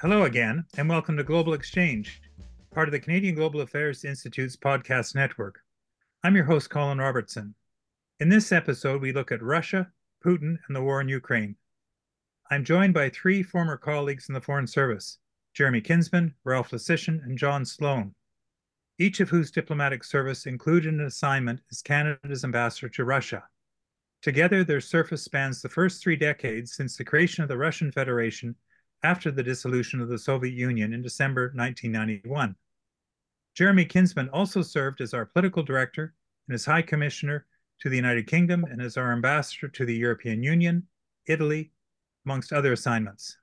Hello again, and welcome to Global Exchange, part of the Canadian Global Affairs Institute's podcast network. I'm your host, Colin Robertson. In this episode, we look at Russia, Putin, and the war in Ukraine. I'm joined by three former colleagues in the Foreign Service Jeremy Kinsman, Ralph Lysyshyn, and John Sloan, each of whose diplomatic service included an assignment as Canada's ambassador to Russia. Together, their service spans the first three decades since the creation of the Russian Federation after the dissolution of the Soviet Union in December 1991. Jeremy Kinsman also served as our political director and as High Commissioner to the United Kingdom and as our ambassador to the European Union, Italy, amongst other assignments.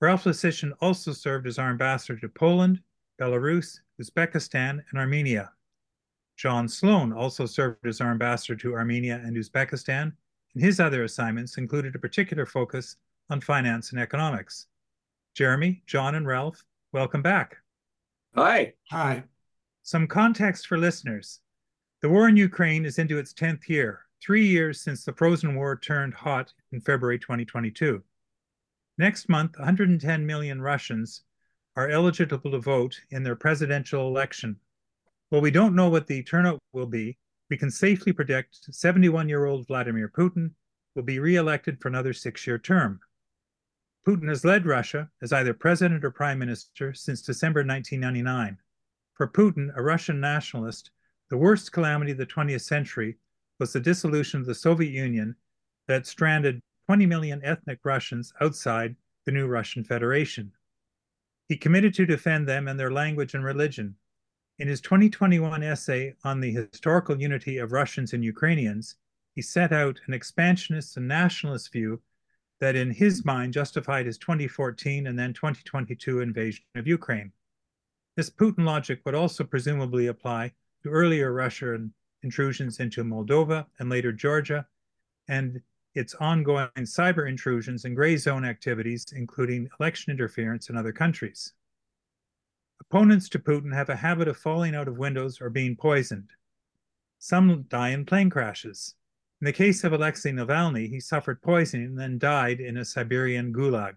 Ralph Lysyshyn also served as our ambassador to Poland, Belarus, Uzbekistan, and Armenia. John Sloan also served as our ambassador to Armenia and Uzbekistan, and his other assignments included a particular focus on finance and economics. Jeremy, John, and Ralph, welcome back. Hi. Hi. Some context for listeners. The war in Ukraine is into its 10th year, three years since the frozen war turned hot in February 2022. Next month, 110 million Russians are eligible to vote in their presidential election. While we don't know what the turnout will be, we can safely predict 71 year old Vladimir Putin will be re elected for another six year term. Putin has led Russia as either president or prime minister since December 1999. For Putin, a Russian nationalist, the worst calamity of the 20th century was the dissolution of the Soviet Union that stranded 20 million ethnic Russians outside the new Russian Federation. He committed to defend them and their language and religion. In his 2021 essay on the historical unity of Russians and Ukrainians, he set out an expansionist and nationalist view that in his mind justified his 2014 and then 2022 invasion of Ukraine. This Putin logic would also presumably apply to earlier Russian intrusions into Moldova and later Georgia, and its ongoing cyber intrusions and gray zone activities, including election interference in other countries. Opponents to Putin have a habit of falling out of windows or being poisoned. Some die in plane crashes. In the case of Alexei Navalny, he suffered poisoning and then died in a Siberian gulag.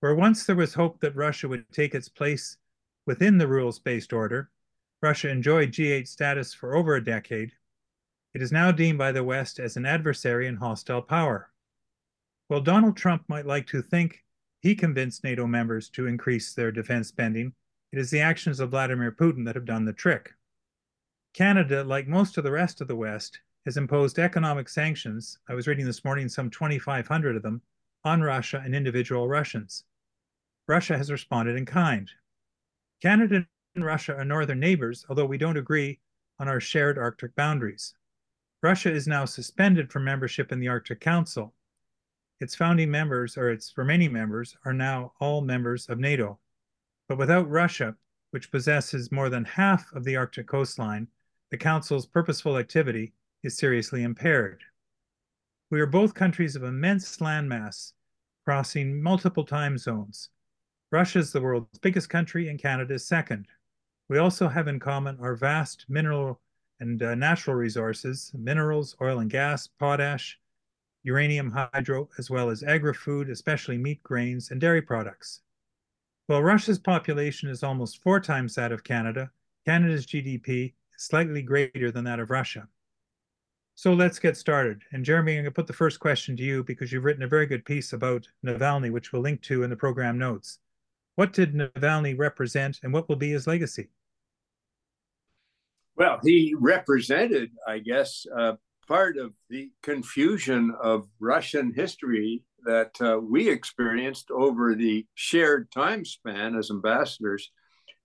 Where once there was hope that Russia would take its place within the rules based order, Russia enjoyed G8 status for over a decade. It is now deemed by the West as an adversary and hostile power. While Donald Trump might like to think he convinced NATO members to increase their defense spending, it is the actions of Vladimir Putin that have done the trick. Canada, like most of the rest of the West, has imposed economic sanctions. I was reading this morning some 2,500 of them on Russia and individual Russians. Russia has responded in kind. Canada and Russia are northern neighbors, although we don't agree on our shared Arctic boundaries. Russia is now suspended from membership in the Arctic Council. Its founding members, or its remaining members, are now all members of NATO. But without Russia, which possesses more than half of the Arctic coastline, the Council's purposeful activity is seriously impaired. We are both countries of immense landmass, crossing multiple time zones. Russia is the world's biggest country and Canada is second. We also have in common our vast mineral and uh, natural resources, minerals, oil and gas, potash, uranium, hydro, as well as agri-food, especially meat, grains, and dairy products. While Russia's population is almost four times that of Canada, Canada's GDP is slightly greater than that of Russia. So let's get started. And Jeremy, I'm going to put the first question to you because you've written a very good piece about Navalny, which we'll link to in the program notes. What did Navalny represent and what will be his legacy? Well, he represented, I guess, uh, part of the confusion of Russian history that uh, we experienced over the shared time span as ambassadors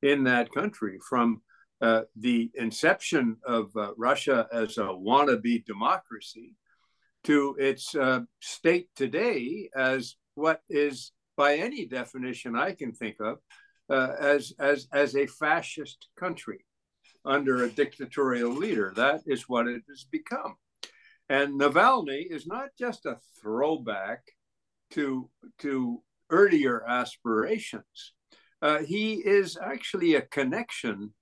in that country from uh, the inception of uh, Russia as a wannabe democracy to its uh, state today as what is, by any definition I can think of, uh, as, as, as a fascist country under a dictatorial leader. That is what it has become. And Navalny is not just a throwback to, to earlier aspirations. Uh, he is actually a connection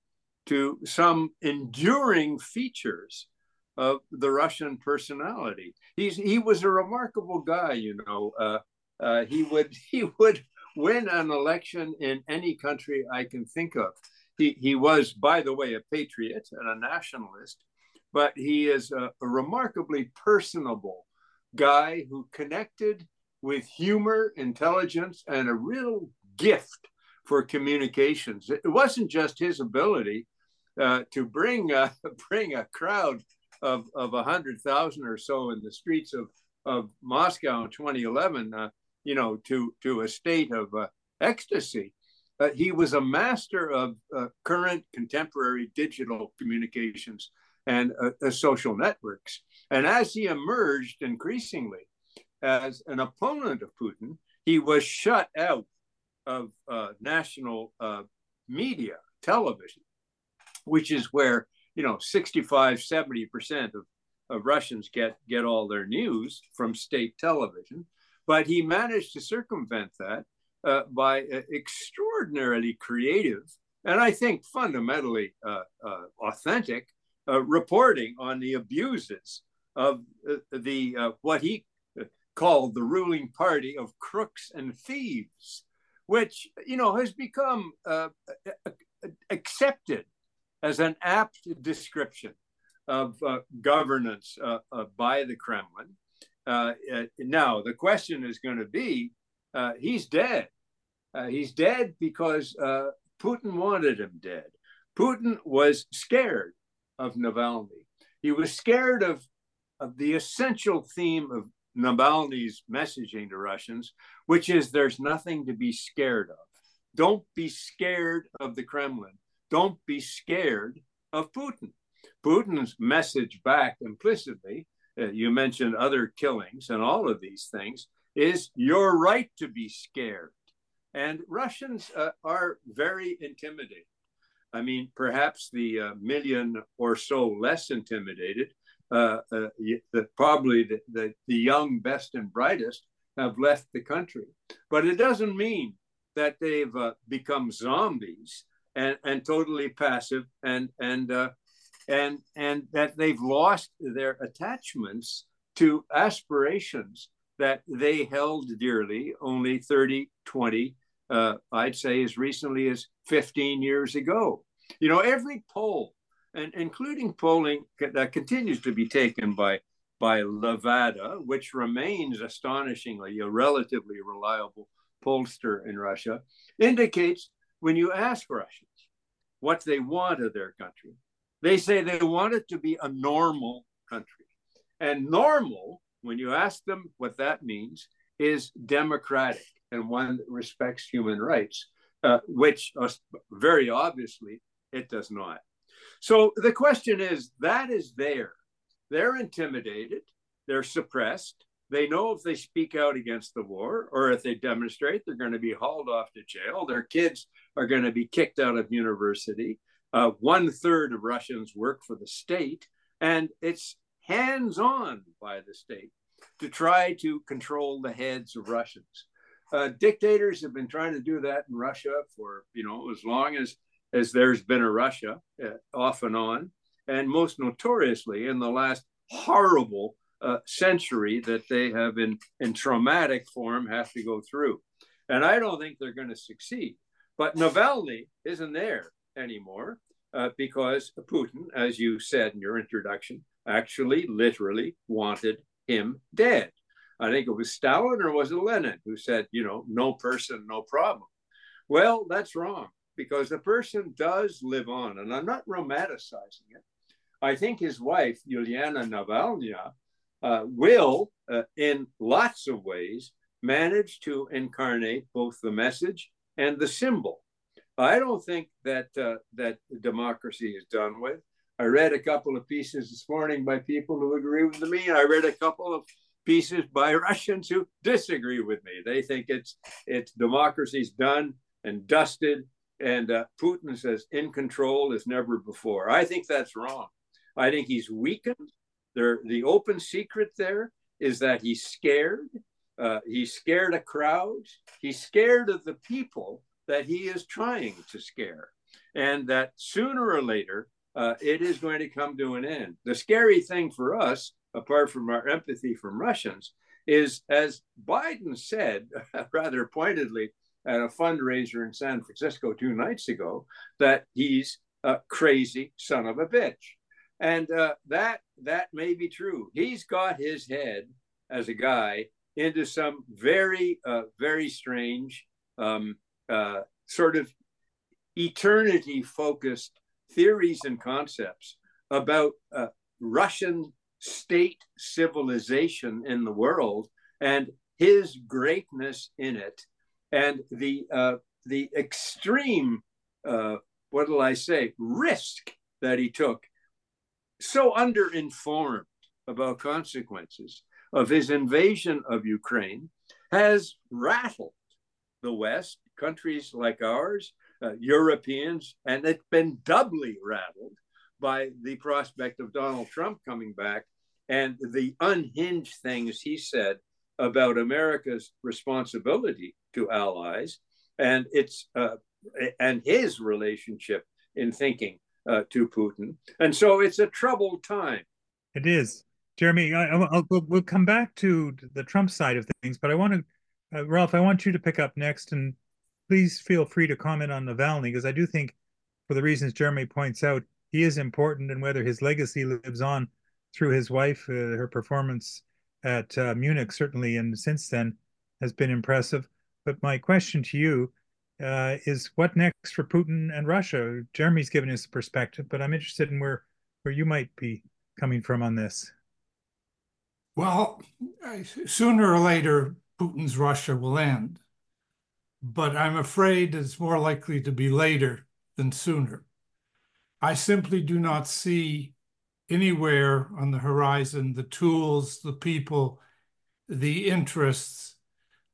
to some enduring features of the Russian personality. He's he was a remarkable guy, you know. Uh, uh, he would he would win an election in any country I can think of. He, he was, by the way, a patriot and a nationalist, but he is a, a remarkably personable guy who connected with humor, intelligence, and a real gift for communications. It wasn't just his ability uh, to bring bring a crowd of of a hundred thousand or so in the streets of of Moscow in 2011, uh, you know, to to a state of uh, ecstasy. Uh, he was a master of current contemporary digital communications and social networks. And as he emerged increasingly as an opponent of Putin, he was shut out of national media, television which is where you know 65 70 percent of, of russians get get all their news from state television. But he managed to circumvent that uh, by uh, extraordinarily creative and i think fundamentally uh, uh authentic uh, reporting on the abuses of uh, the what he called the ruling party of crooks and thieves which you know has become accepted as an apt description of uh, governance uh, uh, by the Kremlin. Uh, uh, now, the question is going to be uh, he's dead. he's dead because Putin wanted him dead. Putin was scared of Navalny. He was scared of, of the essential theme of Navalny's messaging to Russians, which is there's nothing to be scared of. Don't be scared of the Kremlin don't be scared of Putin. Putin's message back implicitly, uh, you mentioned other killings and all of these things, is you're right to be scared. And Russians uh, are very intimidated. I mean, perhaps the uh, million or so less intimidated, uh, uh, the, probably the, the, the young, best, and brightest have left the country. But it doesn't mean that they've uh, become zombies and, and totally passive and and uh, and and that they've lost their attachments to aspirations that they held dearly only 30 20 uh, i'd say as recently as 15 years ago. You know every poll and including polling that continues to be taken by by levada which remains astonishingly a relatively reliable pollster in russia indicates when you ask Russians what they want of their country, they say they want it to be a normal country. And normal, when you ask them what that means, is democratic and one that respects human rights, uh, which uh, very obviously it does not. So the question is that is there. They're intimidated, they're suppressed, they know if they speak out against the war or if they demonstrate, they're going to be hauled off to jail. Their kids are going to be kicked out of university. Uh, one third of Russians work for the state, and it's hands on by the state to try to control the heads of Russians. Uh, dictators have been trying to do that in Russia for you know as long as as there's been a Russia, uh, off and on, and most notoriously in the last horrible uh, century that they have in, in traumatic form have to go through. And I don't think they're going to succeed. But Navalny isn't there anymore uh, because Putin, as you said in your introduction, actually literally wanted him dead. I think it was Stalin or was it Lenin who said, you know, no person, no problem. Well, that's wrong because the person does live on. And I'm not romanticizing it. I think his wife, Yuliana Navalnaya, uh, will, uh, in lots of ways, manage to incarnate both the message and the symbol. I don't think that uh, that democracy is done with. I read a couple of pieces this morning by people who agree with me. I read a couple of pieces by Russians who disagree with me. They think it's it's democracy's done and dusted, and uh, Putin says in control as never before. I think that's wrong. I think he's weakened. There, the open secret there is that he's scared. Uh, he's scared of crowds. He's scared of the people that he is trying to scare, and that sooner or later uh, it is going to come to an end. The scary thing for us, apart from our empathy from Russians, is as Biden said rather pointedly at a fundraiser in San Francisco two nights ago that he's a crazy son of a bitch. And uh, that that may be true. He's got his head as a guy into some very uh, very strange um, uh, sort of eternity focused theories and concepts about uh, Russian state civilization in the world and his greatness in it and the uh, the extreme uh, what will I say risk that he took so underinformed about consequences of his invasion of Ukraine has rattled the West, countries like ours, uh, Europeans, and it's been doubly rattled by the prospect of Donald Trump coming back and the unhinged things he said about America's responsibility to allies and its uh, and his relationship in thinking uh, to Putin. And so it's a troubled time. It is. Jeremy, I, I'll, we'll, we'll come back to the Trump side of things, but I want to, uh, Ralph, I want you to pick up next, and please feel free to comment on Navalny because I do think, for the reasons Jeremy points out, he is important, and whether his legacy lives on through his wife, uh, her performance at uh, Munich certainly, and since then has been impressive. But my question to you uh, is, what next for Putin and Russia? Jeremy's given us his perspective, but I'm interested in where where you might be coming from on this. Well, sooner or later, Putin's Russia will end. But I'm afraid it's more likely to be later than sooner. I simply do not see anywhere on the horizon the tools, the people, the interests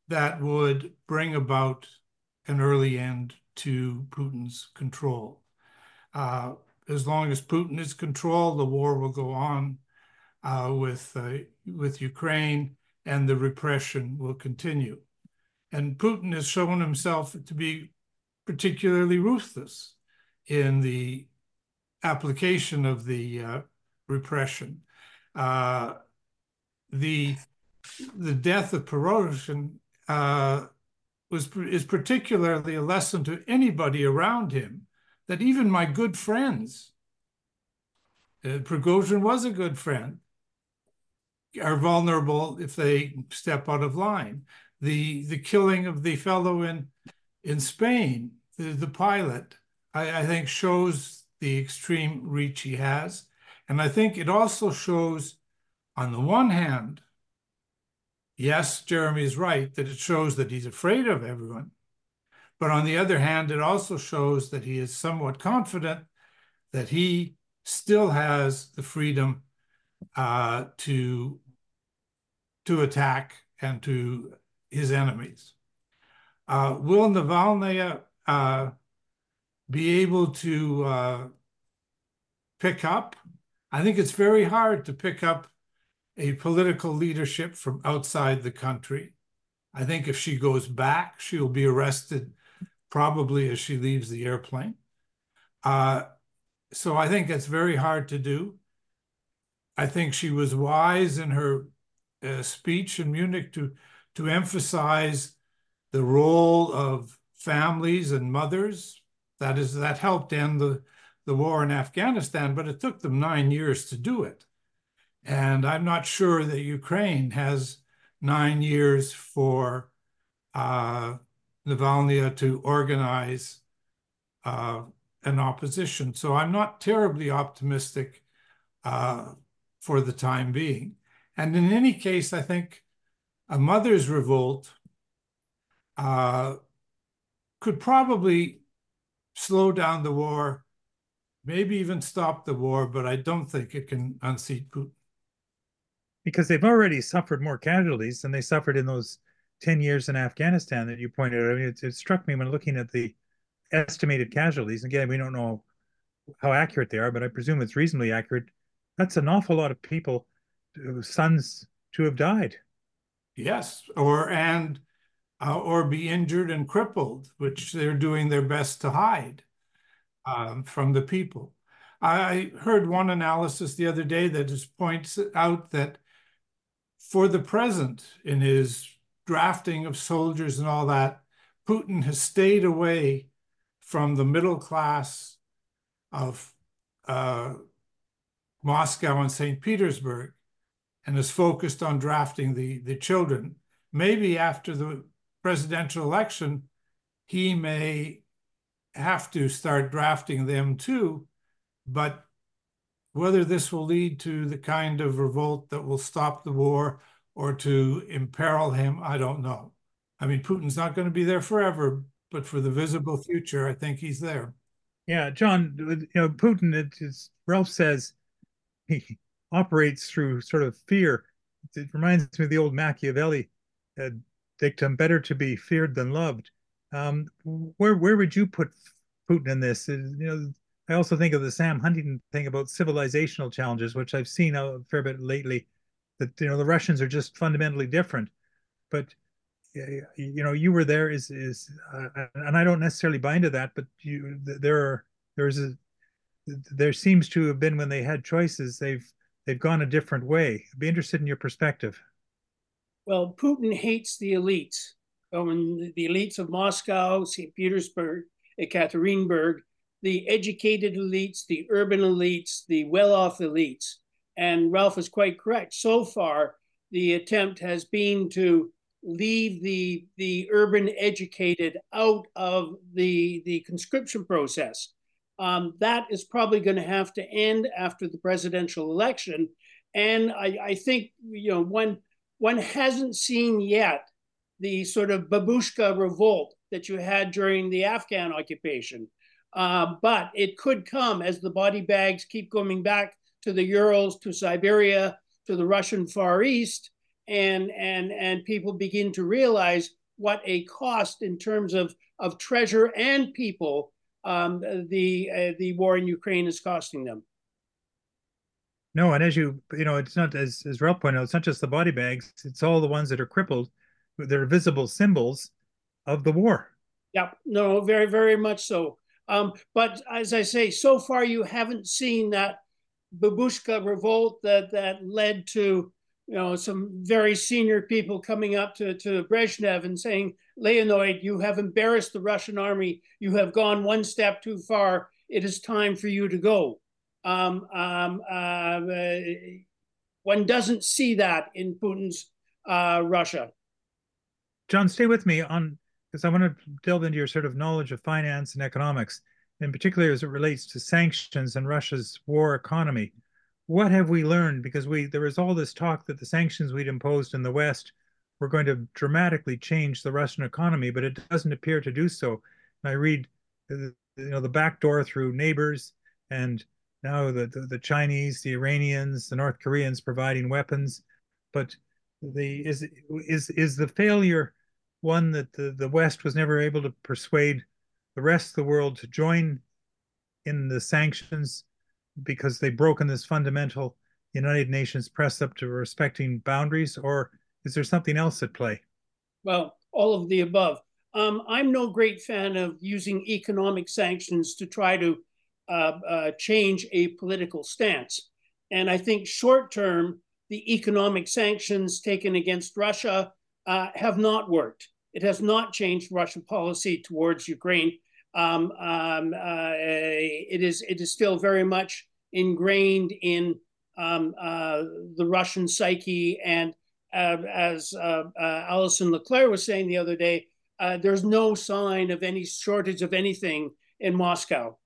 that would bring about an early end to Putin's control. Uh, as long as Putin is controlled, the war will go on uh, with uh, with Ukraine, and the repression will continue. And Putin has shown himself to be particularly ruthless in the application of the uh, repression. Uh, the the death of Prigozhin uh, was is particularly a lesson to anybody around him that even my good friends, uh, Prigozhin was a good friend, are vulnerable if they step out of line. The the killing of the fellow in in Spain, the, the pilot, I, I think shows the extreme reach he has. And I think it also shows, on the one hand, yes, Jeremy is right that it shows that he's afraid of everyone. But on the other hand, it also shows that he is somewhat confident that he still has the freedom uh, to to attack and to his enemies. Uh, will Navalny uh, be able to uh, pick up? I think it's very hard to pick up a political leadership from outside the country. I think if she goes back, she'll be arrested probably as she leaves the airplane. Uh, so I think it's very hard to do. I think she was wise in her uh, speech in Munich to to emphasize the role of families and mothers. That is that helped end the the war in Afghanistan, but it took them nine years to do it. And I'm not sure that Ukraine has nine years for uh, Navalny to organize uh, an opposition. So I'm not terribly optimistic uh, for the time being. And in any case, I think a mother's revolt uh, could probably slow down the war, maybe even stop the war, but I don't think it can unseat Putin. Because they've already suffered more casualties than they suffered in those 10 years in Afghanistan that you pointed out. I mean, it, it struck me when looking at the estimated casualties. Again, we don't know how accurate they are, but I presume it's reasonably accurate. That's an awful lot of people, uh, sons to have died. Yes, or and uh, or be injured and crippled, which they're doing their best to hide um, from the people. I heard one analysis the other day that just points out that for the present, in his drafting of soldiers and all that, Putin has stayed away from the middle class of uh, Moscow and St. Petersburg and is focused on drafting the, the children. Maybe after the presidential election, he may have to start drafting them too. But whether this will lead to the kind of revolt that will stop the war or to imperil him, I don't know. I mean, Putin's not going to be there forever, but for the visible future, I think he's there. Yeah, John, you know, Putin, it is, Ralph says he operates through sort of fear. It reminds me of the old Machiavelli uh, dictum better to be feared than loved. Um, where where would you put Putin in this? You know, I also think of the Sam Huntington thing about civilizational challenges, which I've seen a fair bit lately. That you know the Russians are just fundamentally different, but you know you were there is is uh, and I don't necessarily buy into that, but you there are there's a there seems to have been when they had choices they've they've gone a different way. I'd be interested in your perspective. Well, Putin hates the elites. Um, the elites of Moscow, St. Petersburg, Ekaterinburg, the educated elites, the urban elites, the well off elites. And Ralph is quite correct. So far, the attempt has been to leave the, the urban educated out of the, the conscription process. Um, that is probably going to have to end after the presidential election. And I, I think, you know, one, one hasn't seen yet the sort of babushka revolt that you had during the Afghan occupation. Uh, but it could come as the body bags keep coming back to the Urals, to Siberia, to the Russian Far East, and and and people begin to realize what a cost in terms of of treasure and people um, the uh, the war in Ukraine is costing them. No, and as you you know, it's not as as Ralph pointed out, it's not just the body bags; it's all the ones that are crippled. They're visible symbols of the war. Yep. No, very very much so. Um, but as I say, so far you haven't seen that babushka revolt that that led to you know some very senior people coming up to, to Brezhnev and saying, Leonid, you have embarrassed the Russian army. You have gone one step too far. It is time for you to go. Um, um, uh, one doesn't see that in Putin's uh, Russia. John, stay with me on because I want to delve into your sort of knowledge of finance and economics, in particular as it relates to sanctions and Russia's war economy. What have we learned? Because we there was all this talk that the sanctions we'd imposed in the West were going to dramatically change the Russian economy, but it doesn't appear to do so. And I read, uh, you know, the back door through neighbors, and now the, the, the Chinese, the Iranians, the North Koreans providing weapons, but the is is is the failure one that the, the West was never able to persuade the rest of the world to join in the sanctions because they've broken this fundamental United Nations press up to respecting boundaries, or is there something else at play? Well, all of the above. Um, I'm no great fan of using economic sanctions to try to uh, uh, change a political stance. And I think short term, the economic sanctions taken against Russia uh, have not worked. It has not changed Russian policy towards Ukraine. Um, um, uh, it is it is still very much ingrained in um, uh, the Russian psyche. And uh, as uh, uh, Alison Leclerc was saying the other day, there's no sign of any shortage of anything in Moscow.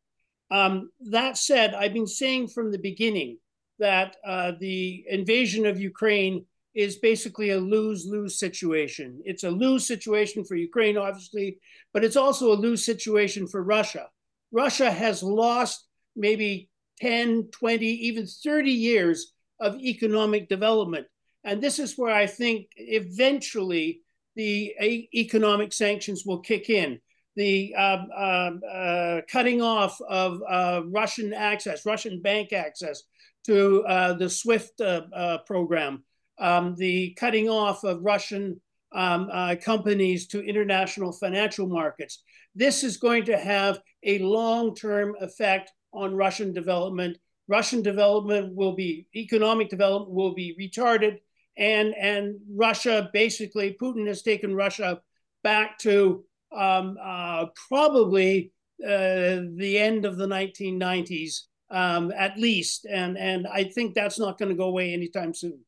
Um, that said, I've been saying from the beginning that the invasion of Ukraine is basically a lose lose situation. It's a lose situation for Ukraine, obviously, but it's also a lose situation for Russia. Russia has lost maybe 10, 20, even 30 years of economic development. And this is where I think eventually the economic sanctions will kick in. The uh, uh, uh, cutting off of uh, Russian access, Russian bank access to uh, the SWIFT uh, program, um, the cutting off of Russian um, companies to international financial markets. This is going to have a long term effect on Russian development. Russian development will be economic development will be retarded, and and Russia basically Putin has taken Russia back to um, uh, probably uh, the end of the 1990s, um, at least. And, and I think that's not going to go away anytime soon.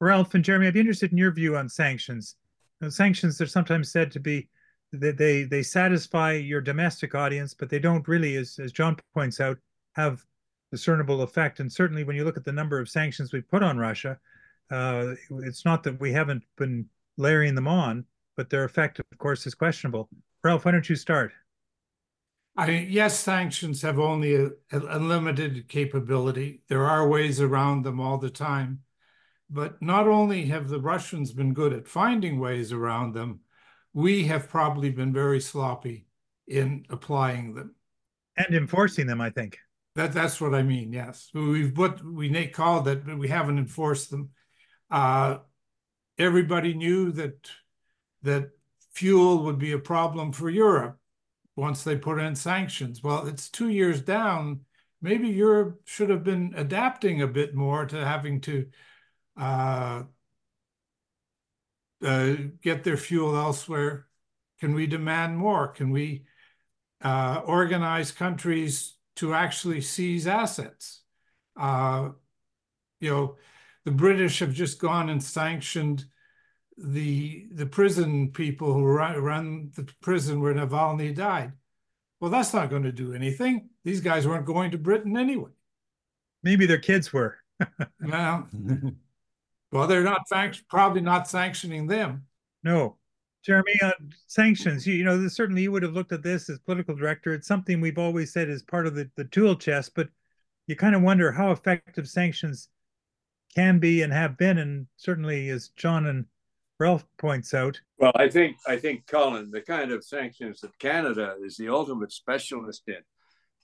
Ralph and Jeremy, I'd be interested in your view on sanctions. sanctions are sometimes said to be that they, they satisfy your domestic audience, but they don't really, as, as John points out, have discernible effect. And certainly when you look at the number of sanctions we put on Russia, uh, it's not that we haven't been layering them on, but their effect, of course, is questionable. Ralph, why don't you start? I mean, yes, sanctions have only a, a, limited capability. There are ways around them all the time. But not only have the Russians been good at finding ways around them, we have probably been very sloppy in applying them. And enforcing them, I think. That that's what I mean. Yes, we've put we called it, but we haven't enforced them. Uh, everybody knew that that fuel would be a problem for Europe once they put in sanctions. Well, it's two years down. Maybe Europe should have been adapting a bit more to having to uh, uh, get their fuel elsewhere. Can we demand more? Can we uh, organize countries to actually seize assets? Uh, you know, the British have just gone and sanctioned the the prison people who run, run the prison where Navalny died. Well, that's not going to do anything. These guys weren't going to Britain anyway. Maybe their kids were. well, well, they're not probably not sanctioning them. No, Jeremy, uh, sanctions. You, you know, certainly you would have looked at this as political director. It's something we've always said is part of the, the tool chest, but you kind of wonder how effective sanctions can be and have been, and certainly as John and Ralph points out. Well, I think I think Colin, the kind of sanctions that Canada is the ultimate specialist in,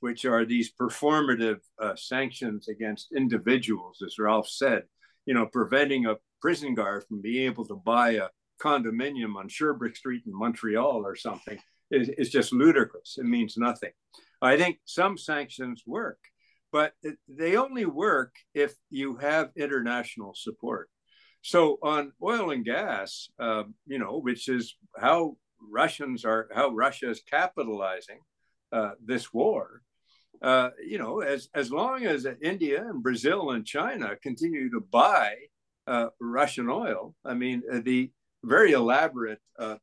which are these performative uh, sanctions against individuals, as Ralph said, you know, preventing a prison guard from being able to buy a condominium on Sherbrooke Street in Montreal or something is, is just ludicrous. It means nothing. I think some sanctions work but they only work if you have international support. So on oil and gas, uh, you know, which is how Russians are, how Russia is capitalizing uh, this war. Uh, you know, as as long as India and Brazil and China continue to buy uh, Russian oil, I mean, uh, the very elaborate uh,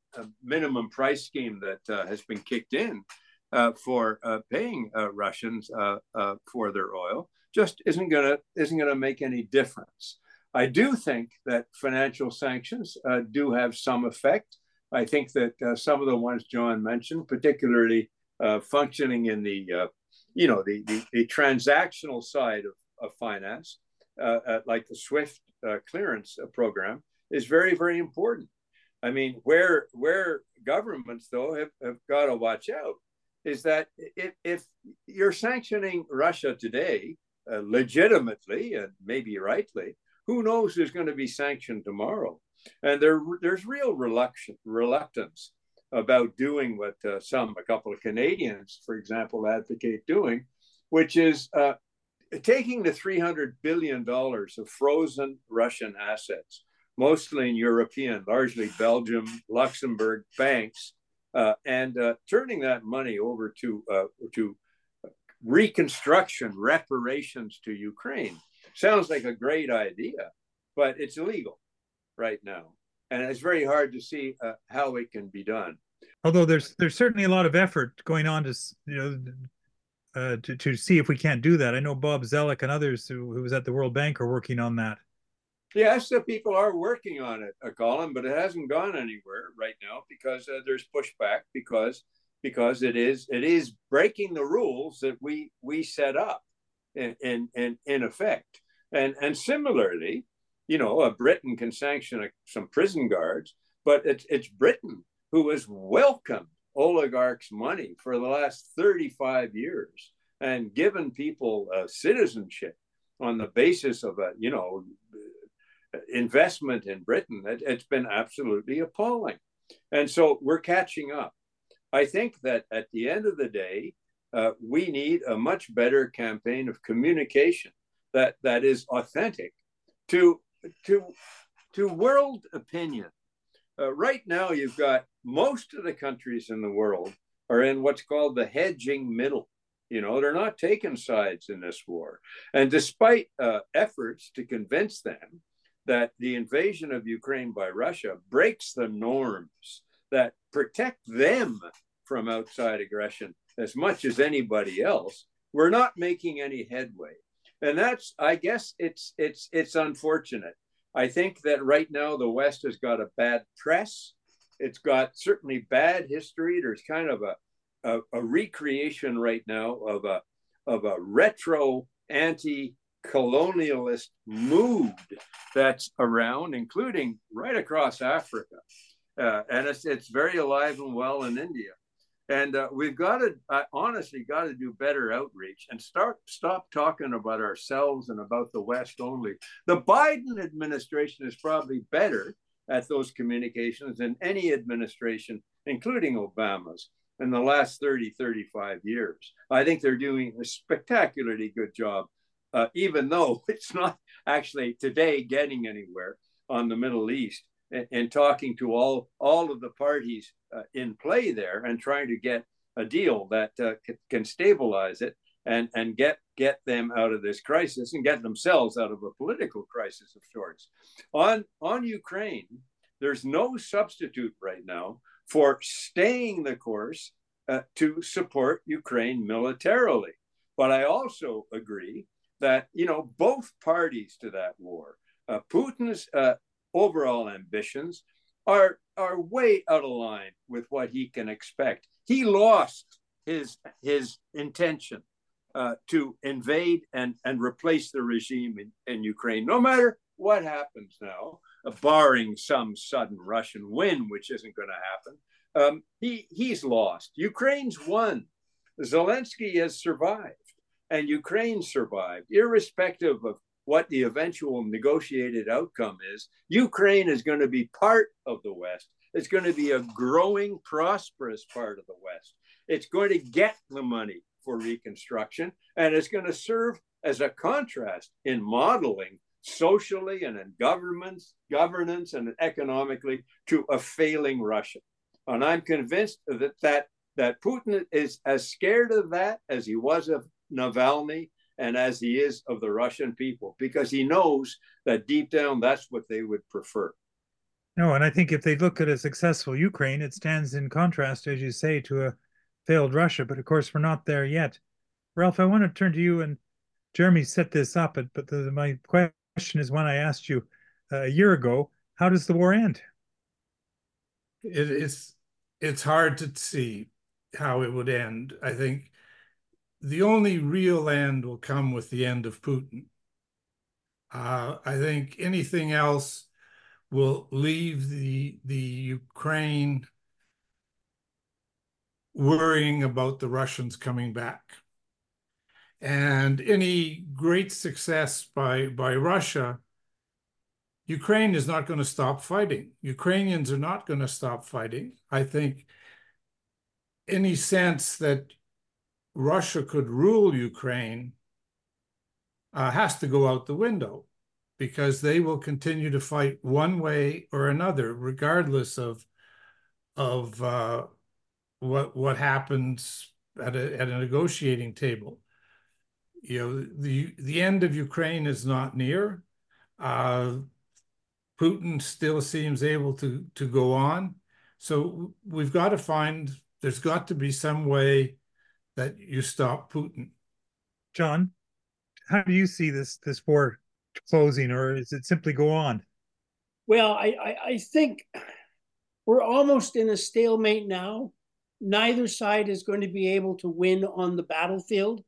minimum price scheme that has been kicked in uh, for uh, paying uh, Russians uh, uh, for their oil just isn't gonna isn't gonna make any difference. I do think that financial sanctions uh, do have some effect. I think that some of the ones John mentioned, particularly functioning in the you know the, the, the transactional side of, of finance, uh, uh, like the SWIFT uh, clearance program, is very very important. I mean, where where governments though have, have got to watch out is that if, if you're sanctioning Russia today, uh, legitimately and maybe rightly, who knows who's going to be sanctioned tomorrow? And there, there's real reluctance, reluctance about doing what uh, some, a couple of Canadians, for example, advocate doing, which is uh, taking the $300 billion of frozen Russian assets, mostly in European, largely Belgium, Luxembourg banks, uh, and uh, turning that money over to uh, to reconstruction, reparations to Ukraine sounds like a great idea, but it's illegal right now, and it's very hard to see uh, how it can be done. Although there's there's certainly a lot of effort going on to you know. Uh, to, to see if we can't do that. I know Bob Zoellick and others who, who was at the World Bank are working on that. Yes, the people are working on it, uh, Colin, but it hasn't gone anywhere right now because uh, there's pushback because because it is it is breaking the rules that we we set up in in in, in effect. And and similarly, you know, a Britain can sanction a, some prison guards, but it's it's Britain who has welcomed oligarchs' money for the last 35 years and given people uh, citizenship on the basis of a you know investment in Britain, it, has been absolutely appalling. And so we're catching up. I think that at the end of the day, uh, we need a much better campaign of communication that, that is authentic to, to, to world opinion. Uh, right now, you've got most of the countries in the world are in what's called the hedging middle. You know, they're not taking sides in this war. And despite uh, efforts to convince them that the invasion of Ukraine by Russia breaks the norms that protect them from outside aggression as much as anybody else, we're not making any headway. And that's, I guess, it's it's it's unfortunate. I think that right now the West has got a bad press. It's got certainly bad history. There's kind of a a, a recreation right now of a of a retro anti colonialist mood that's around, including right across Africa. Uh, and it's, it's very alive and well in India. And uh, we've got to, uh, honestly, got to do better outreach and start stop talking about ourselves and about the West only. The Biden administration is probably better at those communications in any administration, including Obama's, in the last 30, 35 years. I think they're doing a spectacularly good job, uh, even though it's not actually today getting anywhere on the Middle East and, talking to all all of the parties uh, in play there and trying to get a deal that uh, can stabilize it and and get get them out of this crisis and get themselves out of a political crisis of sorts. On on Ukraine, there's no substitute right now for staying the course uh, to support Ukraine militarily. But I also agree that you know both parties to that war, uh, Putin's uh, overall ambitions are are way out of line with what he can expect. He lost his his intention uh, to invade and and replace the regime in, in Ukraine, no matter what happens now, uh, barring some sudden Russian win, which isn't going to happen. Um, he he's lost. Ukraine's won. Zelensky has survived, and Ukraine survived, irrespective of what the eventual negotiated outcome is, Ukraine is going to be part of the West. It's going to be a growing, prosperous part of the West. It's going to get the money for reconstruction, and it's going to serve as a contrast in modeling socially and in governments, governance and economically to a failing Russia. And I'm convinced that that, that Putin is as scared of that as he was of Navalny and as he is of the Russian people, because he knows that deep down that's what they would prefer. No, and I think if they look at a successful Ukraine, it stands in contrast, as you say, to a failed Russia. But of course, we're not there yet. Ralph, I want to turn to you and Jeremy set this up, but, the, my question is one I asked you uh, a year ago. How does the war end? It is it's hard to see how it would end. I think the only real end will come with the end of Putin. Uh, I think anything else will leave the the Ukraine worrying about the Russians coming back. And any great success by by Russia, Ukraine is not going to stop fighting. Ukrainians are not going to stop fighting. I think any sense that Russia could rule Ukraine uh, has to go out the window because they will continue to fight one way or another, regardless of of uh, what what happens at a at a negotiating table. You know, the the end of Ukraine is not near. Uh, Putin still seems able to to go on. So we've got to find. There's got to be some way that you stop Putin. John, how do you see this this war closing, or is it simply go on? Well, I, I, I think we're almost in a stalemate now. Neither side is going to be able to win on the battlefield,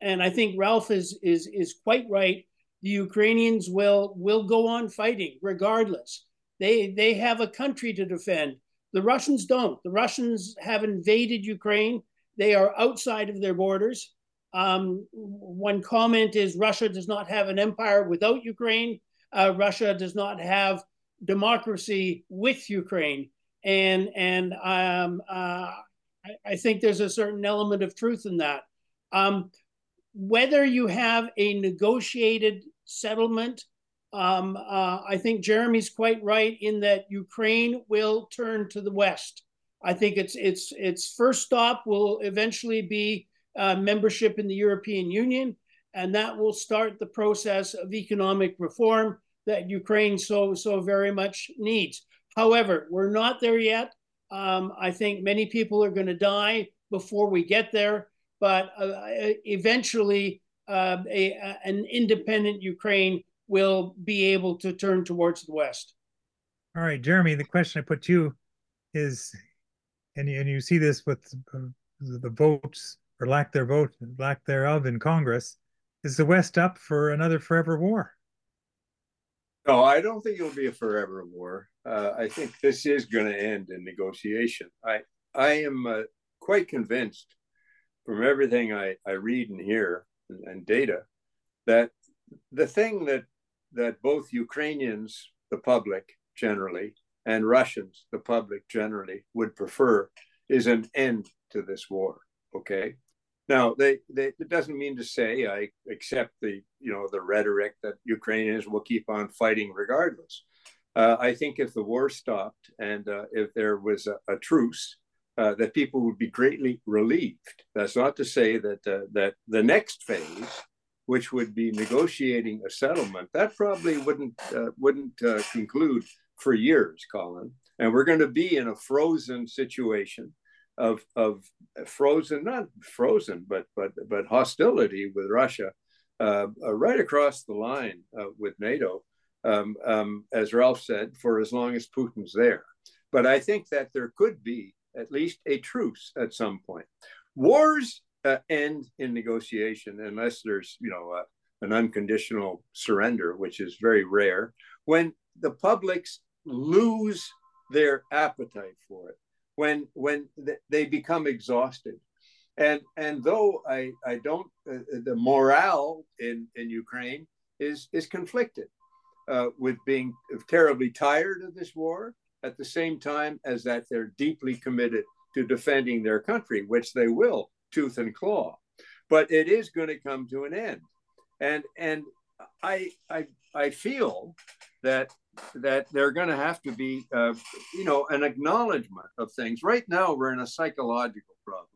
and I think Ralph is is is quite right. The Ukrainians will will go on fighting regardless. They they have a country to defend. The Russians don't. The Russians have invaded Ukraine. They are outside of their borders. Um, one comment is Russia does not have an empire without Ukraine. Uh, Russia does not have democracy with Ukraine, and and um, uh, I, think there's a certain element of truth in that. Um, whether you have a negotiated settlement, um, uh, I think Jeremy's quite right in that Ukraine will turn to the West. I think its its its first stop will eventually be uh, membership in the European Union, and that will start the process of economic reform that Ukraine so so very much needs. However, we're not there yet. Um, I think many people are going to die before we get there, but uh, eventually, uh, a, an independent Ukraine will be able to turn towards the West. All right, Jeremy, the question I put to you is, and you, and you see this with uh, the votes or lack their vote, lack thereof in Congress, is the West up for another forever war? No, I don't think it'll be a forever war. Uh, I think this is going to end in negotiation. I I am uh, quite convinced from everything I, I read and hear and, and data that the thing that that both Ukrainians, the public generally, and Russians, the public generally, would prefer is an end to this war. Okay. Now, they, they, it doesn't mean to say I accept the you know the rhetoric that Ukrainians will keep on fighting regardless. Uh, I think if the war stopped and uh, if there was a, a truce, uh, that people would be greatly relieved. That's not to say that uh, that the next phase which would be negotiating a settlement, that probably wouldn't uh, wouldn't uh, conclude for years, Colin. And we're going to be in a frozen situation of of frozen, not frozen, but but but hostility with Russia uh, uh right across the line uh, with NATO, um, um, as Ralph said, for as long as Putin's there. But I think that there could be at least a truce at some point. Wars uh, end in negotiation unless there's you know uh, an unconditional surrender, which is very rare. When the publics lose their appetite for it, when when they become exhausted, and and though I I don't uh, the morale in in Ukraine is is conflicted uh, with being terribly tired of this war at the same time as that they're deeply committed to defending their country, which they will tooth and claw. But it is going to come to an end. And and I I I feel that that they're going to have to be uh, you know an acknowledgement of things. Right now we're in a psychological problem.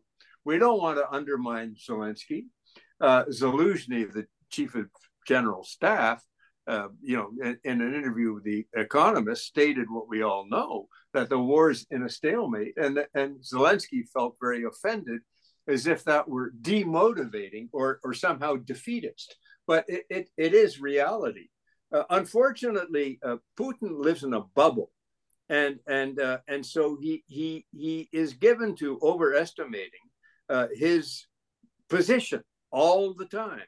We don't want to undermine Zelensky. Uh, Zaluzhny, the chief of general staff, uh, you know, in, in, an interview with the Economist, stated what we all know that the war is in a stalemate, and and Zelensky felt very offended as if that were demotivating or, or somehow defeatist. But it, it, it is reality. Uh, unfortunately, uh, Putin lives in a bubble. And, and, uh, and so he, he, he is given to overestimating uh, his position all the time.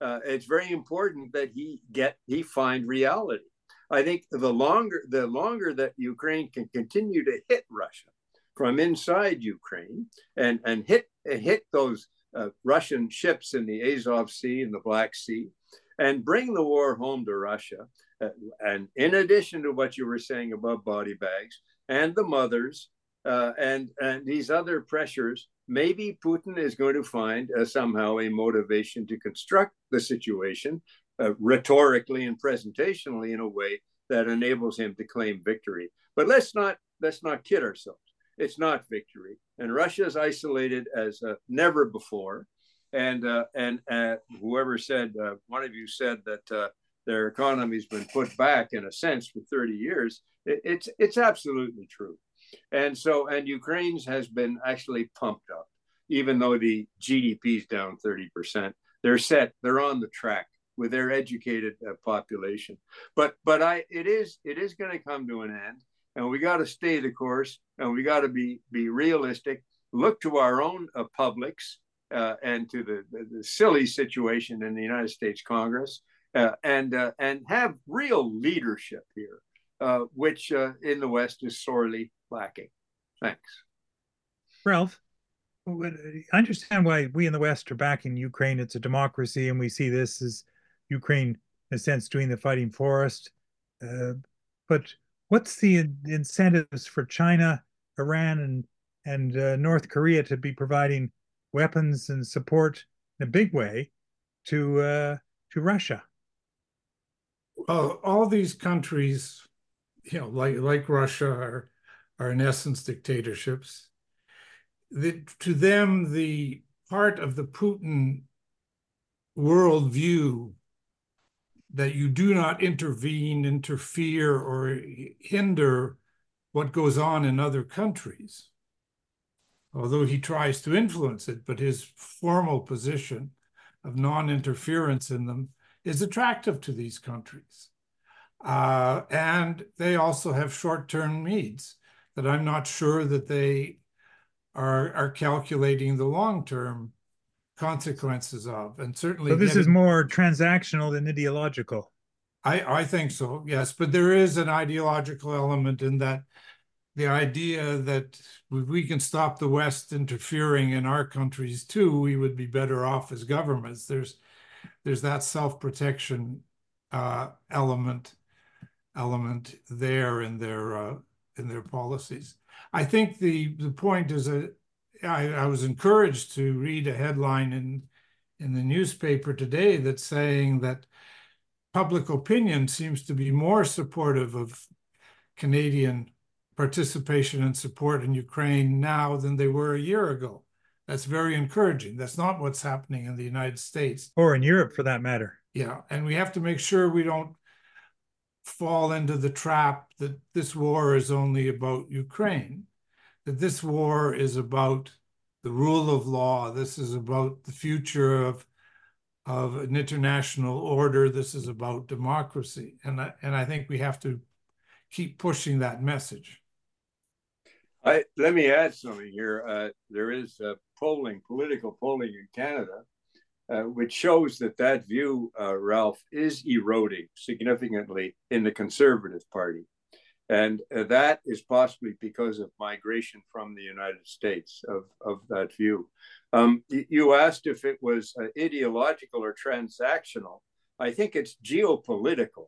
Uh, it's very important that he get he find reality. I think the longer the longer that Ukraine can continue to hit Russia, from inside Ukraine and, and hit, hit those uh, Russian ships in the Azov Sea and the Black Sea and bring the war home to Russia. Uh, and in addition to what you were saying about body bags and the mothers uh, and, and these other pressures, maybe Putin is going to find uh, somehow a motivation to construct the situation uh, rhetorically and presentationally in a way that enables him to claim victory. But let's not let's not kid ourselves it's not victory. And Russia is isolated as uh, never before. And uh, and uh, whoever said uh, one of you said that uh, their economy's been put back in a sense for 30 years. It, it's it's absolutely true. And so and Ukraine's has been actually pumped up, even though the GDP is down 30 percent. They're set. They're on the track with their educated uh, population. But but I it is it is going to come to an end and we got to stay the course and we got to be be realistic look to our own uh, publics uh, and to the, the, the, silly situation in the united states congress uh, and uh, and have real leadership here uh, which uh, in the west is sorely lacking thanks ralph I understand why we in the West are backing Ukraine. It's a democracy, and we see this as Ukraine, in a sense, doing the fighting for us. but what's the incentives for China, Iran, and and uh, North Korea to be providing weapons and support in a big way to uh, to Russia? Well, all these countries, you know, like like Russia, are are in essence dictatorships. The, to them, the part of the Putin worldview that you do not intervene, interfere, or hinder what goes on in other countries, although he tries to influence it, but his formal position of non interference in them is attractive to these countries. Uh, and they also have short term needs that I'm not sure that they are, are calculating the long term consequences of. And certainly, so this is more transactional than ideological. I, I think so, yes. But there is an ideological element in that the idea that we can stop the West interfering in our countries too, we would be better off as governments. There's there's that self-protection uh, element element there in their uh, in their policies. I think the the point is that I, I was encouraged to read a headline in in the newspaper today that's saying that public opinion seems to be more supportive of Canadian participation and support in Ukraine now than they were a year ago. That's very encouraging. That's not what's happening in the United States or in Europe for that matter. Yeah. And we have to make sure we don't fall into the trap that this war is only about Ukraine, that this war is about the rule of law. This is about the future of, of an international order. This is about democracy. And I, and I think we have to keep pushing that message. I, let me add something here. Uh, there is uh, polling, political polling in Canada, uh, which shows that that view, uh, Ralph, is eroding significantly in the Conservative Party. And uh, that is possibly because of migration from the United States of, of that view. Um, you asked if it was uh, ideological or transactional. I think it's geopolitical,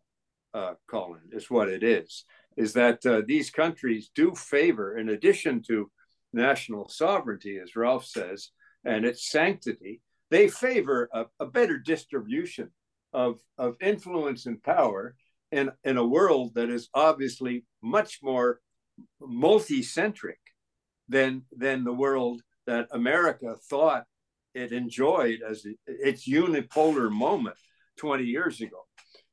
Colin, is what it is is that uh, these countries do favor, in addition to national sovereignty, as Ralph says, and its sanctity, they favor a, a better distribution of, of influence and power in, in a world that is obviously much more multi-centric than, than the world that America thought it enjoyed as its unipolar moment 20 years ago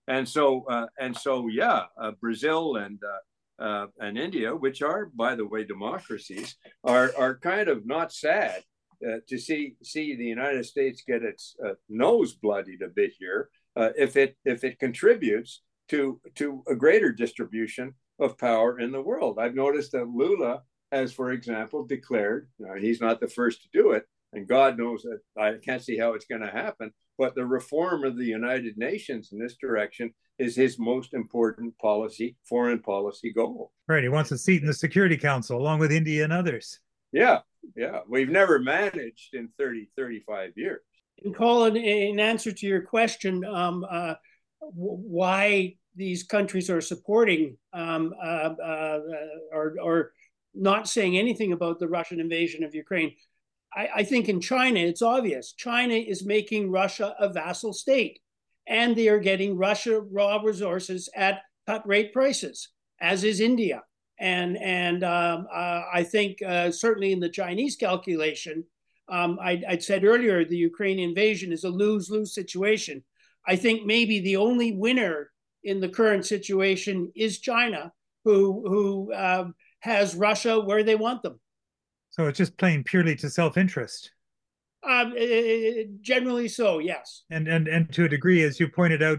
and so uh, and so yeah uh, brazil and uh, uh, and india which are by the way democracies are are kind of not sad uh, to see see the united states get its uh, nose bloodied a bit here if it if it contributes to to a greater distribution of power in the world. I've noticed that lula has for example declared he's not the first to do it and god knows that i can't see how it's going to happen but the reform of the United Nations in this direction is his most important policy, foreign policy goal. Right. He wants a seat in the Security Council along with India and others. Yeah. Yeah. We've never managed in 30, 35 years. And Colin, in answer to your question, um, uh, why these countries are supporting um, uh, uh, or, or not saying anything about the Russian invasion of Ukraine, I, I think in China, it's obvious. China is making Russia a vassal state, and they are getting Russia raw resources at cut rate prices, as is India. And and um, uh, I think uh, certainly in the Chinese calculation, um, I, would said earlier the Ukrainian invasion is a lose lose situation. I think maybe the only winner in the current situation is China, who who uh, has Russia where they want them. So it's just playing purely to self-interest. Um, generally so, yes. And and and to a degree, as you pointed out,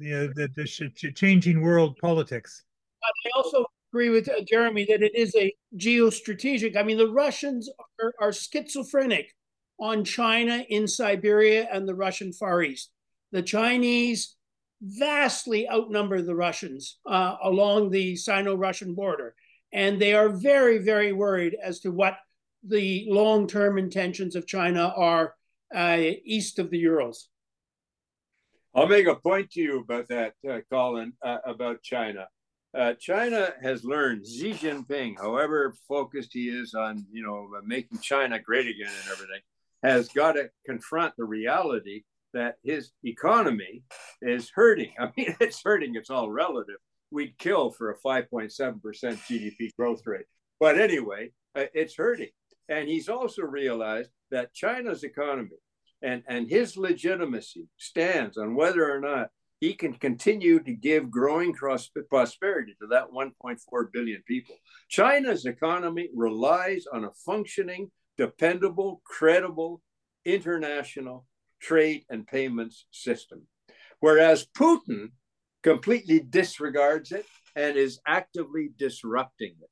you know, the, the sh- changing world politics. I also agree with uh, Jeremy that it is a geostrategic. I mean, the Russians are, are schizophrenic on China in Siberia and the Russian Far East. The Chinese vastly outnumber the Russians uh, along the Sino-Russian border and they are very, very worried as to what the long term intentions of China are uh, east of the Urals. I'll make a point to you about that, uh, Colin, uh, about China. Uh, China has learned Xi Jinping, however focused he is on, you know, making China great again and everything, has got to confront the reality that his economy is hurting. I mean, it's hurting; it's all relative we'd kill for a 5.7% GDP growth rate. But anyway, uh, it's hurting. And he's also realized that China's economy and, and his legitimacy stands on whether or not he can continue to give growing prosperity to that 1.4 billion people. China's economy relies on a functioning, dependable, credible international trade and payments system. Whereas Putin completely disregards it and is actively disrupting it.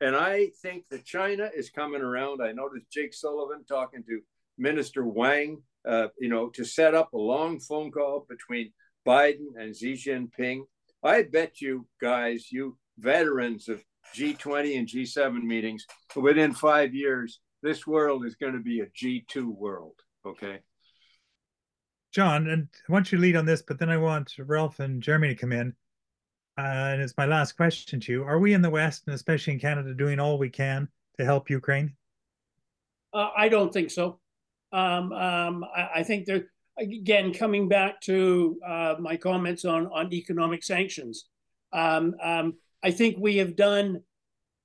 And I think that China is coming around. I noticed Jake Sullivan talking to Minister Wang, uh, you know, to set up a long phone call between Biden and Xi Jinping. I bet you guys, you veterans of G20 and G7 meetings, within five years, this world is going to be a G2 world. Okay. John, and I want you to lead on this, but then I want Ralph and Jeremy to come in. Uh, and it's my last question to you. Are we in the West, and especially in Canada, doing all we can to help Ukraine? Uh, I don't think so. Um, um, I, I, think there, again, coming back to uh, my comments on, on economic sanctions, um, um I think we have done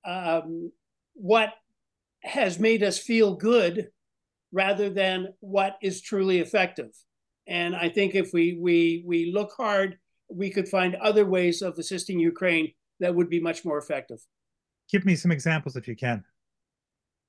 um, what has made us feel good rather than what is truly effective. And I think if we we we look hard, we could find other ways of assisting Ukraine that would be much more effective. Give me some examples if you can.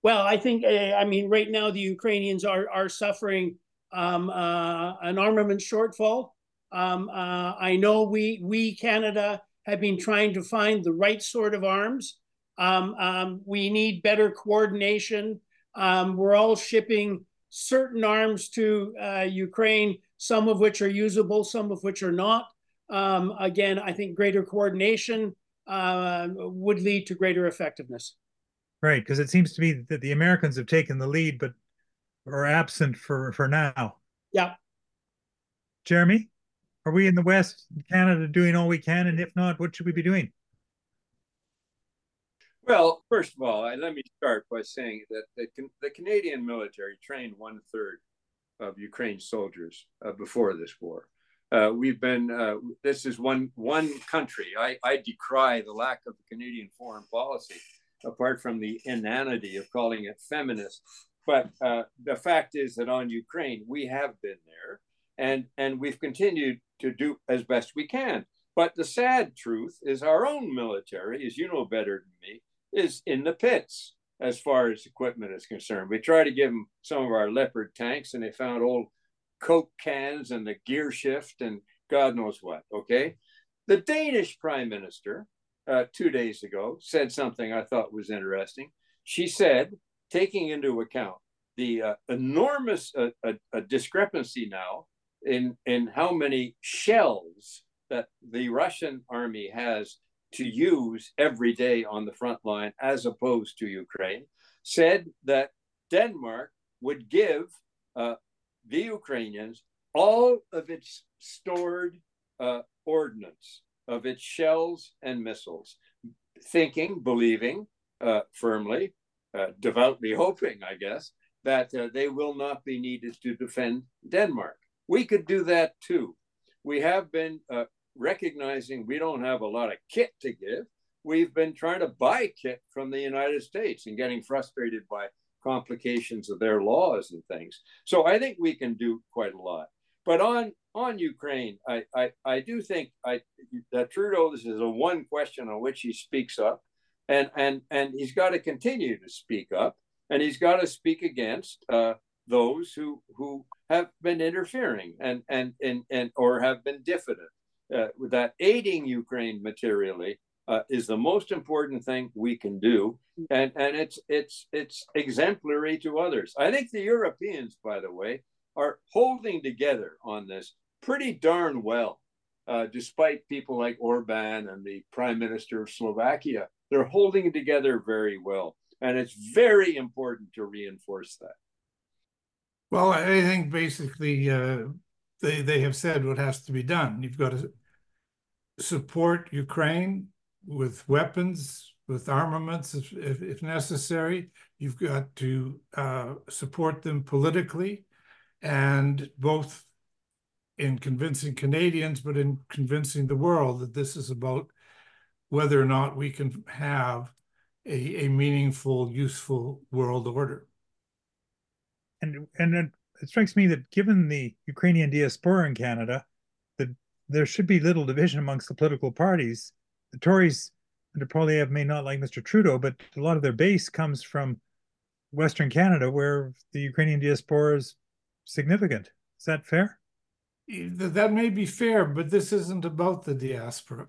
Well, I think uh, I mean right now the Ukrainians are are suffering um, uh, an armament shortfall. Um, uh, I know we we Canada have been trying to find the right sort of arms. Um, um we need better coordination. Um, we're all shipping certain arms to uh, Ukraine, some of which are usable, some of which are not. Um, again, I think greater coordination uh, would lead to greater effectiveness. Right, because it seems to be that the Americans have taken the lead, but are absent for for now. Yeah. Jeremy, are we in the West, Canada, doing all we can, and if not, what should we be doing? Well, first of all, let me start by saying that the, the Canadian military trained one third of Ukraine's soldiers uh, before this war. Uh, we've been uh, this is one one country. I, I decry the lack of Canadian foreign policy, apart from the inanity of calling it feminist. But uh, the fact is that on Ukraine we have been there, and and we've continued to do as best we can. But the sad truth is our own military, as you know better than me, is in the pits as far as equipment is concerned. We tried to give them some of our Leopard tanks, and they found old Coke cans and the gear shift and God knows what. Okay. The Danish prime minister uh, two days ago said something I thought was interesting. She said, taking into account the uh, enormous uh, discrepancy now in, in how many shells that the Russian army has to use every day on the front line as opposed to Ukraine, said that Denmark would give uh, the Ukrainians all of its stored uh, ordnance, of its shells and missiles, thinking, believing uh, firmly, uh, devoutly hoping, I guess, that uh, they will not be needed to defend Denmark. We could do that too. We have been uh, recognizing we don't have a lot of kit to give. We've been trying to buy kit from the United States and getting frustrated by complications of their laws and things. So I think we can do quite a lot. But on on Ukraine, I I, I do think I that Trudeau this is a one question on which he speaks up, and and and he's got to continue to speak up, and he's got to speak against uh, those who who have been interfering and and and and or have been diffident. Uh, that aiding Ukraine materially uh, is the most important thing we can do, and and it's it's it's exemplary to others. I think the Europeans, by the way, are holding together on this pretty darn well, uh, despite people like Orban and the Prime Minister of Slovakia. They're holding together very well, and it's very important to reinforce that. Well, I think basically uh, they they have said what has to be done. You've got to support Ukraine with weapons, with armaments if, if, if necessary. You've got to uh, support them politically, and both in convincing Canadians, but in convincing the world that this is about whether or not we can have a, a meaningful, useful world order. And and it, it strikes me that given the Ukrainian diaspora in Canada, that there should be little division amongst the political parties. The Tories under Poilievre may not like Mr. Trudeau, but a lot of their base comes from Western Canada, where the Ukrainian diaspora is significant. Is that fair? That may be fair, but this isn't about the diaspora.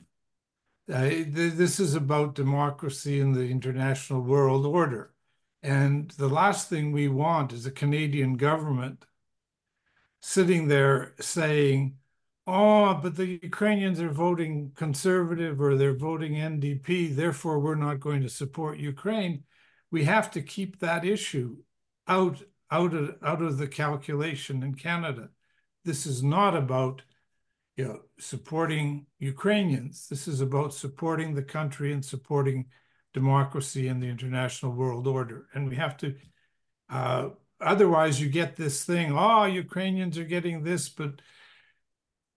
Uh, this is about democracy and the international world order. And the last thing we want is a Canadian government sitting there saying, oh, but the Ukrainians are voting conservative or they're voting NDP, therefore we're not going to support Ukraine. We have to keep that issue out, out, of, out of the calculation in Canada. This is not about you know, supporting Ukrainians. This is about supporting the country and supporting democracy and the international world order. And we have to, uh, otherwise you get this thing, oh, Ukrainians are getting this, but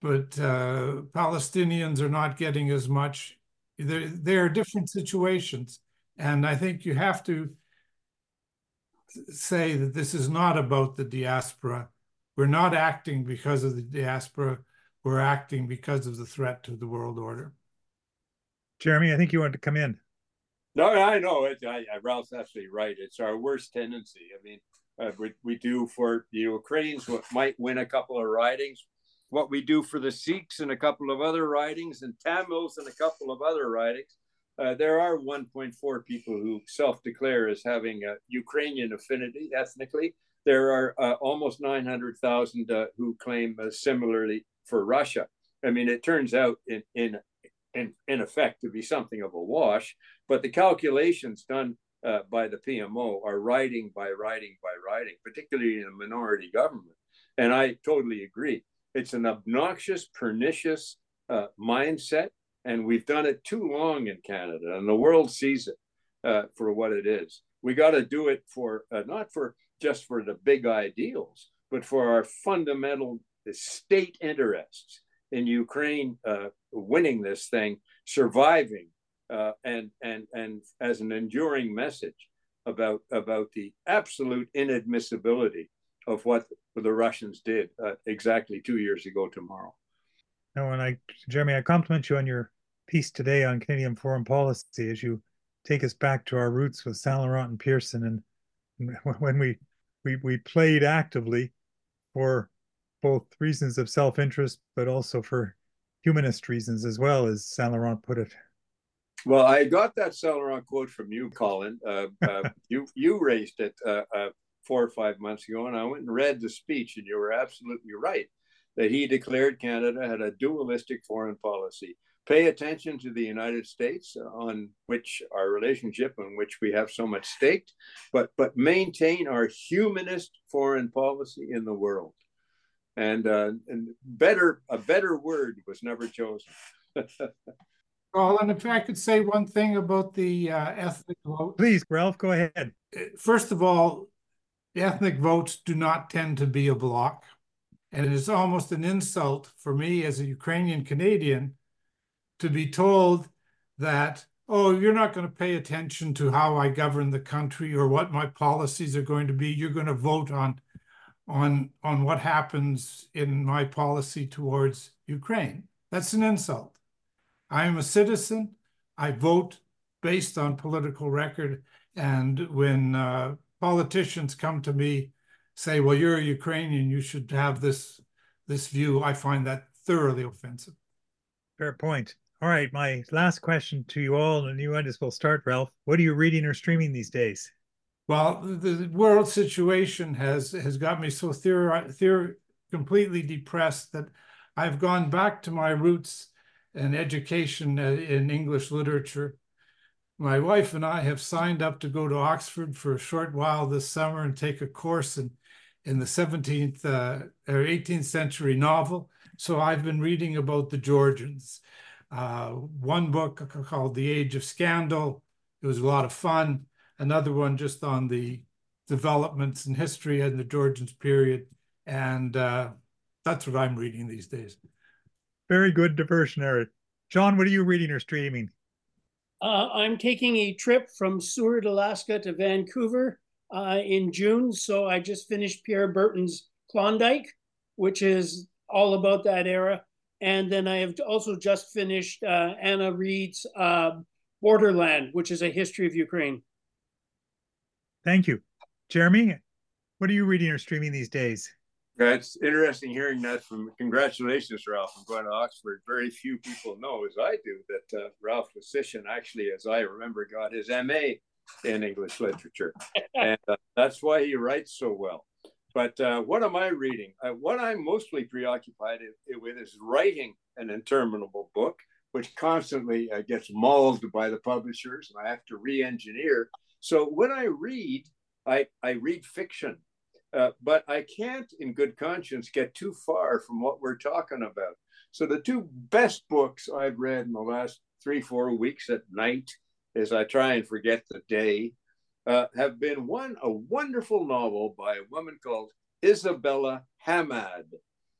but uh, Palestinians are not getting as much. There, there are different situations. And I think you have to say that this is not about the diaspora. We're not acting because of the diaspora we're acting because of the threat to the world order. Jeremy, I think you wanted to come in. No, I know it. I, I, Ralph's absolutely right. It's our worst tendency. I mean, uh, we, we do for the Ukrainians what might win a couple of ridings, what we do for the Sikhs and a couple of other ridings, and Tamils and a couple of other ridings. Uh, there are 1.4 people who self-declare as having a Ukrainian affinity ethnically. There are uh, almost 900,000 uh, who claim uh, similarly for Russia. I mean, it turns out in in in, in effect to be something of a wash, but the calculations done uh, by the PMO are riding by riding by riding, particularly in a minority government. And I totally agree. It's an obnoxious, pernicious uh, mindset, and we've done it too long in Canada, and the world sees it uh, for what it is. We got to do it for uh, not for just for the big ideals, but for our fundamental state interests in Ukraine uh, winning this thing, surviving, uh, and and and as an enduring message about about the absolute inadmissibility of what the Russians did uh, exactly two years ago tomorrow. No, and I, Jeremy, I compliment you on your piece today on Canadian foreign policy as you take us back to our roots with Saint Laurent and Pearson, and when we we we played actively for both reasons of self-interest, but also for humanist reasons as well, as Saint Laurent put it. Well, I got that Saint Laurent quote from you, Colin. Uh, uh, you you raised it uh, uh, four or five months ago, and I went and read the speech, and you were absolutely right that he declared Canada had a dualistic foreign policy. Pay attention to the United States, on which our relationship, on which we have so much staked, but but maintain our humanist foreign policy in the world and uh, and better a better word was never chosen. well, and if I could say one thing about the uh, ethnic vote, please, Ralph, go ahead. First of all, ethnic votes do not tend to be a block, and it is almost an insult for me as a Ukrainian Canadian to be told that oh, you're not going to pay attention to how I govern the country or what my policies are going to be. You're going to vote on on on what happens in my policy towards Ukraine. That's an insult. I am a citizen. I vote based on political record. And when uh, politicians come to me, say, "Well, you're a Ukrainian. You should have this this view," I find that thoroughly offensive. Fair point. All right, my last question to you all, and you might as well start, Ralph. What are you reading or streaming these days? Well, the world situation has has got me so theor- theor- completely depressed that I've gone back to my roots and education uh, in English literature. My wife and I have signed up to go to Oxford for a short while this summer and take a course in in the 17th uh, or 18th century novel. So I've been reading about the Georgians. Uh, one book called The Age of Scandal. It was a lot of fun another one just on the developments in history and the Georgians period. And uh, that's what I'm reading these days. Very good diversionary. John, what are you reading or streaming? Uh, I'm taking a trip from Seward, Alaska to Vancouver uh, in June. So I just finished Pierre Berton's Klondike, which is all about that era. And then I have also just finished uh, Anna Reid's uh, Borderland, which is a history of Ukraine. Thank you. Jeremy, what are you reading or streaming these days? That's interesting hearing that from congratulations, Ralph. I'm going to Oxford. Very few people know, as I do, that uh, Ralph Lysyshyn actually, as I remember, got his MA in English literature. and uh, that's why he writes so well. But uh, what am I reading? Uh, what I'm mostly preoccupied with is writing an interminable book, which constantly uh, gets mauled by the publishers, and I have to re engineer. So when I read, I, I read fiction uh, but I can't, in good conscience, get too far from what we're talking about. So the two best books I've read in the last three, four weeks at night, as I try and forget the day, uh, have been one a wonderful novel by a woman called Isabella Hammad,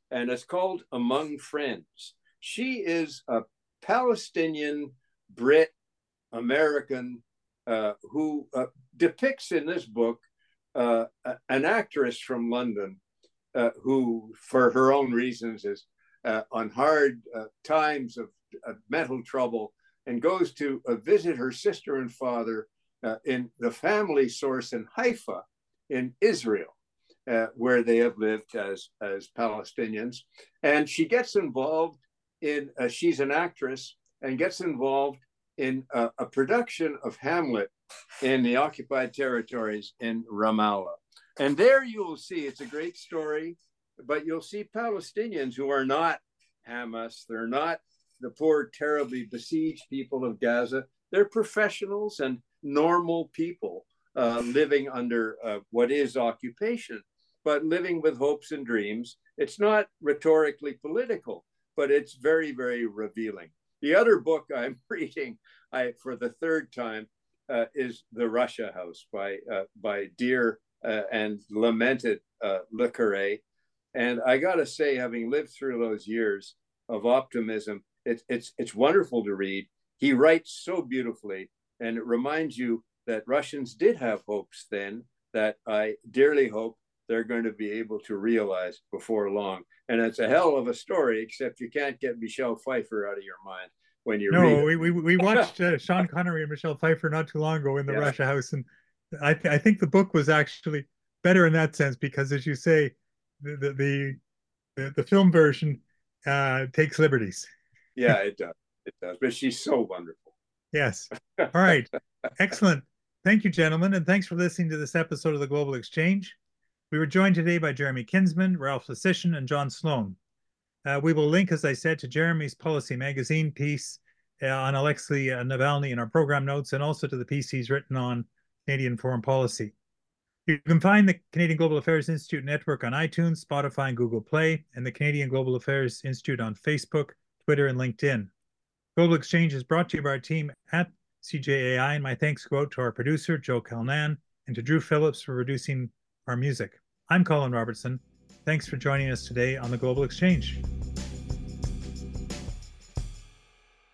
and it's called Among Friends. She is a Palestinian Brit American uh, who uh, depicts in this book uh, an actress from London uh, who, for her own reasons, is uh, on hard uh, times of, of, mental trouble and goes to uh, visit her sister and father in the family source in Haifa in Israel. where they have lived as as Palestinians, and she gets involved in. she's an actress and gets involved in a, a production of Hamlet in the occupied territories in Ramallah. And there you will see it's a great story, but you'll see Palestinians who are not Hamas, they're not the poor, terribly besieged people of Gaza. They're professionals and normal people uh, living under uh, what is occupation, but living with hopes and dreams. It's not rhetorically political, but it's very, very revealing. The other book I'm reading I, for the third time uh, is The Russia House by, uh, by dear uh, and lamented uh, Le Carre. And I got to say, having lived through those years of optimism, it, it's, it's wonderful to read. He writes so beautifully, and it reminds you that Russians did have hopes then that I dearly hope they're going to be able to realize before long. And it's a hell of a story, except you can't get Michelle Pfeiffer out of your mind when you no, we, we we watched uh, Sean Connery and Michelle Pfeiffer not too long ago in the yeah. Russia House, and I th- I think the book was actually better in that sense because, as you say, the the the, the film version uh, takes liberties. Yeah, it does. It does. But she's so wonderful. Yes. All right. Excellent. Thank you, gentlemen, and thanks for listening to this episode of the Global Exchange. We were joined today by Jeremy Kinsman, Ralph Lysyshyn, and John Sloan. Uh, we will link, as I said, to Jeremy's Policy Magazine piece uh, on Alexei Navalny in our program notes and also to the piece he's written on Canadian foreign policy. You can find the Canadian Global Affairs Institute network on iTunes, Spotify, and Google Play, and the Canadian Global Affairs Institute on Facebook, Twitter, and LinkedIn. Global Exchange is brought to you by our team at CGAI, and my thanks go out to our producer, Joe Calnan, and to Drew Phillips for producing our music. I'm Colin Robertson. Thanks for joining us today on the Global Exchange.